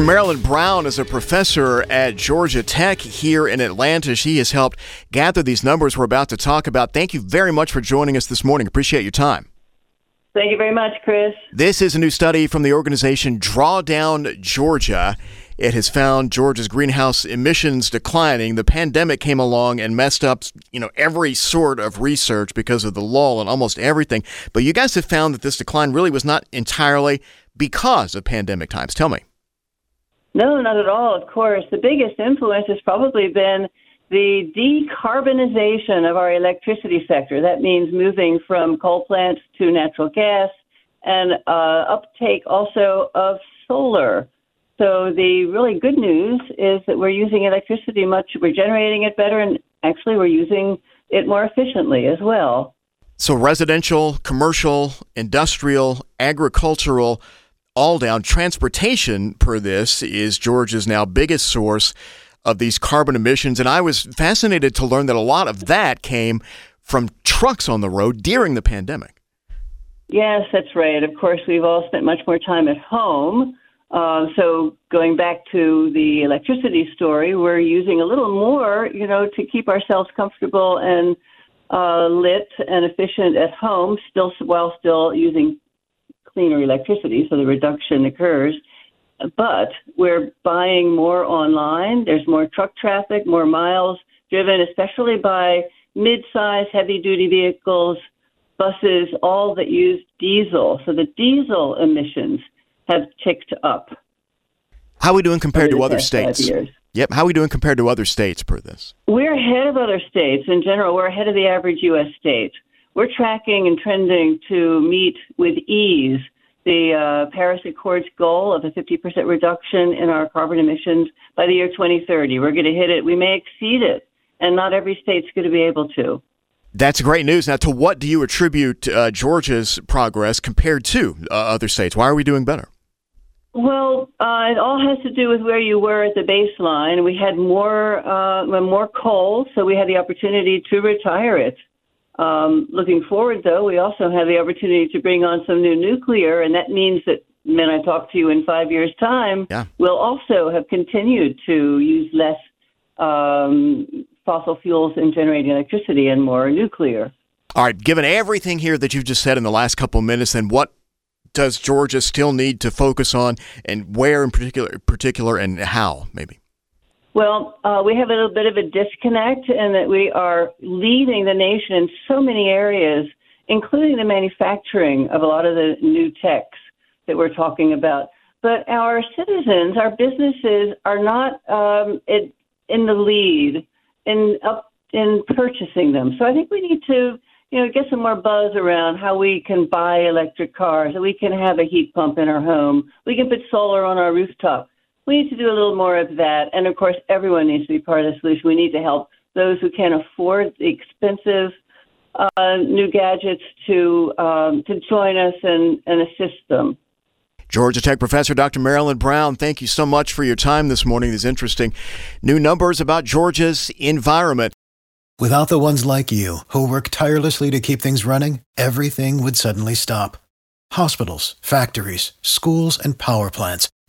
Dr. Marilyn Brown is a professor at Georgia Tech here in Atlanta. She has helped gather these numbers we're about to talk about. Thank you very much for joining us this morning. Appreciate your time. Thank you very much, Chris. This is a new study from the organization Drawdown Georgia. It has found Georgia's greenhouse emissions declining. The pandemic came along and messed up, you know, every sort of research because of the lull and almost everything. But you guys have found that this decline really was not entirely because of pandemic times. Tell me. No, not at all. Of course, the biggest influence has probably been the decarbonization of our electricity sector. That means moving from coal plants to natural gas and uh, uptake also of solar. So the really good news is that we're using electricity much, we're generating it better, and actually we're using it more efficiently as well. So residential, commercial, industrial, agricultural, all down. Transportation, per this, is Georgia's now biggest source of these carbon emissions. And I was fascinated to learn that a lot of that came from trucks on the road during the pandemic. Yes, that's right. Of course, we've all spent much more time at home. Uh, so going back to the electricity story, we're using a little more, you know, to keep ourselves comfortable and uh, lit and efficient at home, still while still using cleaner electricity. So the reduction occurs. But we're buying more online. There's more truck traffic, more miles driven, especially by mid-size heavy-duty vehicles, buses, all that use diesel. So the diesel emissions have ticked up. How are we doing compared to other states? Yep. How are we doing compared to other states per this? We're ahead of other states in general. We're ahead of the average U.S. state. We're tracking and trending to meet with ease the uh, Paris Accords goal of a 50% reduction in our carbon emissions by the year 2030. We're going to hit it. We may exceed it, and not every state's going to be able to. That's great news. Now, to what do you attribute uh, Georgia's progress compared to uh, other states? Why are we doing better? Well, uh, it all has to do with where you were at the baseline. We had more uh, more coal, so we had the opportunity to retire it. Um, looking forward, though, we also have the opportunity to bring on some new nuclear, and that means that when I talk to you in five years' time, yeah. we'll also have continued to use less um, fossil fuels in generating electricity and more nuclear. All right, given everything here that you've just said in the last couple of minutes, then what does Georgia still need to focus on, and where in particular, particular, and how maybe? Well, uh, we have a little bit of a disconnect in that we are leading the nation in so many areas, including the manufacturing of a lot of the new techs that we're talking about. But our citizens, our businesses, are not um, in, in the lead in up in purchasing them. So I think we need to you know, get some more buzz around how we can buy electric cars, that we can have a heat pump in our home, we can put solar on our rooftop. We need to do a little more of that. And of course, everyone needs to be part of the solution. We need to help those who can't afford the expensive uh, new gadgets to um, to join us and, and assist them. Georgia Tech professor Dr. Marilyn Brown, thank you so much for your time this morning. These interesting new numbers about Georgia's environment. Without the ones like you, who work tirelessly to keep things running, everything would suddenly stop. Hospitals, factories, schools, and power plants,